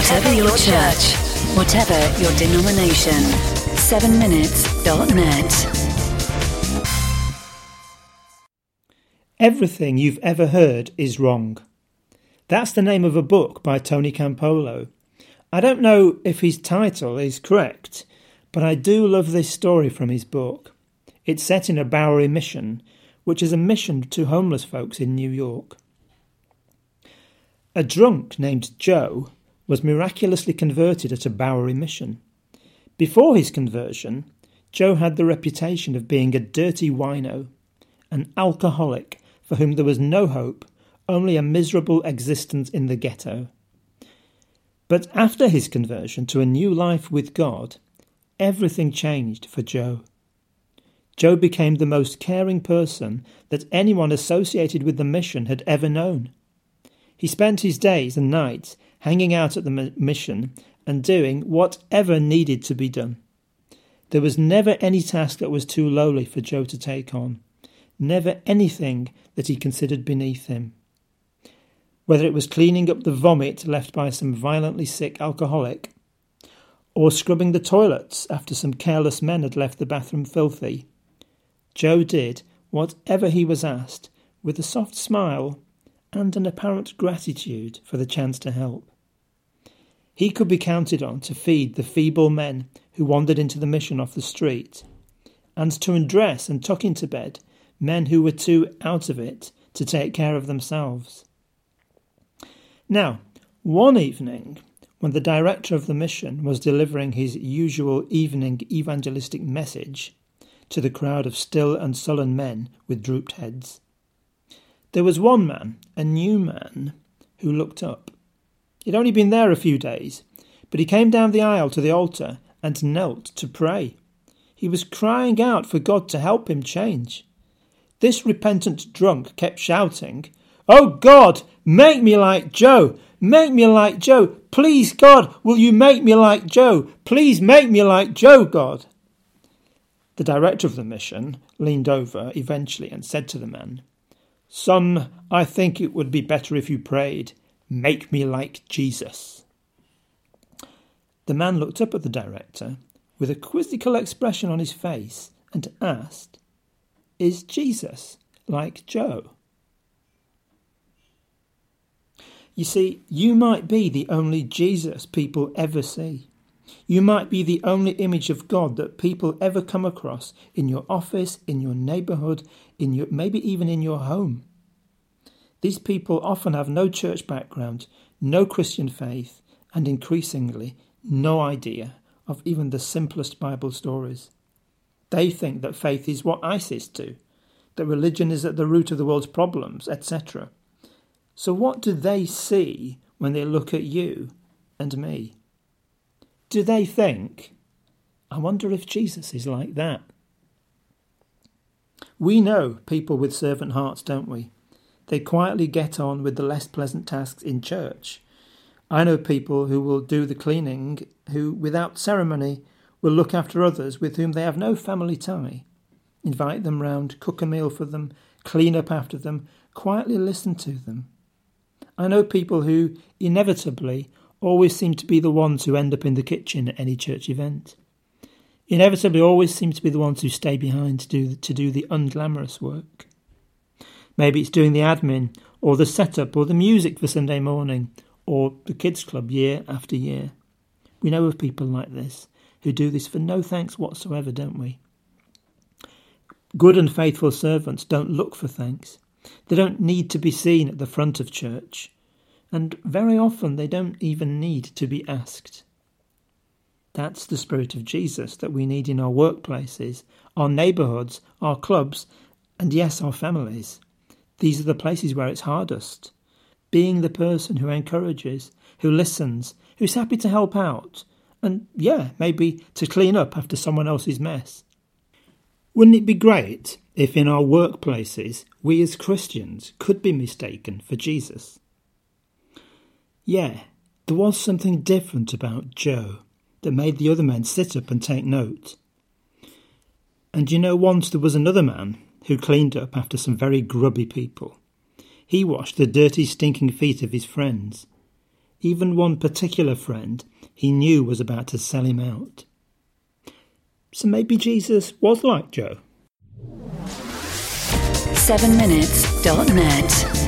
Whatever your church, whatever your denomination, 7minutes.net. Everything you've ever heard is wrong. That's the name of a book by Tony Campolo. I don't know if his title is correct, but I do love this story from his book. It's set in a Bowery mission, which is a mission to homeless folks in New York. A drunk named Joe was miraculously converted at a Bowery mission. Before his conversion, Joe had the reputation of being a dirty wino, an alcoholic for whom there was no hope, only a miserable existence in the ghetto. But after his conversion to a new life with God, everything changed for Joe. Joe became the most caring person that anyone associated with the mission had ever known. He spent his days and nights hanging out at the mission and doing whatever needed to be done. There was never any task that was too lowly for Joe to take on never anything that he considered beneath him. Whether it was cleaning up the vomit left by some violently sick alcoholic, or scrubbing the toilets after some careless men had left the bathroom filthy, Joe did whatever he was asked with a soft smile and an apparent gratitude for the chance to help. He could be counted on to feed the feeble men who wandered into the mission off the street, and to undress and tuck into bed men who were too out of it to take care of themselves. Now, one evening, when the director of the mission was delivering his usual evening evangelistic message to the crowd of still and sullen men with drooped heads, there was one man, a new man, who looked up. He'd only been there a few days, but he came down the aisle to the altar and knelt to pray. He was crying out for God to help him change. This repentant drunk kept shouting, Oh God, make me like Joe! Make me like Joe! Please, God, will you make me like Joe? Please make me like Joe, God! The director of the mission leaned over eventually and said to the man, Son, I think it would be better if you prayed, Make me like Jesus. The man looked up at the director with a quizzical expression on his face and asked, is Jesus like Joe? You see, you might be the only Jesus people ever see. You might be the only image of God that people ever come across in your office, in your neighborhood, in your maybe even in your home. These people often have no church background, no Christian faith, and increasingly no idea of even the simplest Bible stories. They think that faith is what ISIS do, that religion is at the root of the world's problems, etc. So, what do they see when they look at you and me? Do they think, I wonder if Jesus is like that? We know people with servant hearts, don't we? They quietly get on with the less pleasant tasks in church. I know people who will do the cleaning, who, without ceremony, will look after others with whom they have no family tie, invite them round, cook a meal for them, clean up after them, quietly listen to them. I know people who, inevitably, always seem to be the ones who end up in the kitchen at any church event. Inevitably, always seem to be the ones who stay behind to do, to do the unglamorous work. Maybe it's doing the admin, or the setup, or the music for Sunday morning, or the kids' club year after year. We know of people like this, who do this for no thanks whatsoever, don't we? Good and faithful servants don't look for thanks. They don't need to be seen at the front of church. And very often they don't even need to be asked. That's the spirit of Jesus that we need in our workplaces, our neighbourhoods, our clubs, and yes, our families. These are the places where it's hardest. Being the person who encourages, who listens, who's happy to help out, and yeah, maybe to clean up after someone else's mess. Wouldn't it be great if in our workplaces we as Christians could be mistaken for Jesus? Yeah, there was something different about Joe that made the other men sit up and take note. And you know, once there was another man who cleaned up after some very grubby people. He washed the dirty, stinking feet of his friends. even one particular friend he knew was about to sell him out. So maybe Jesus was like Joe. 7minutes.net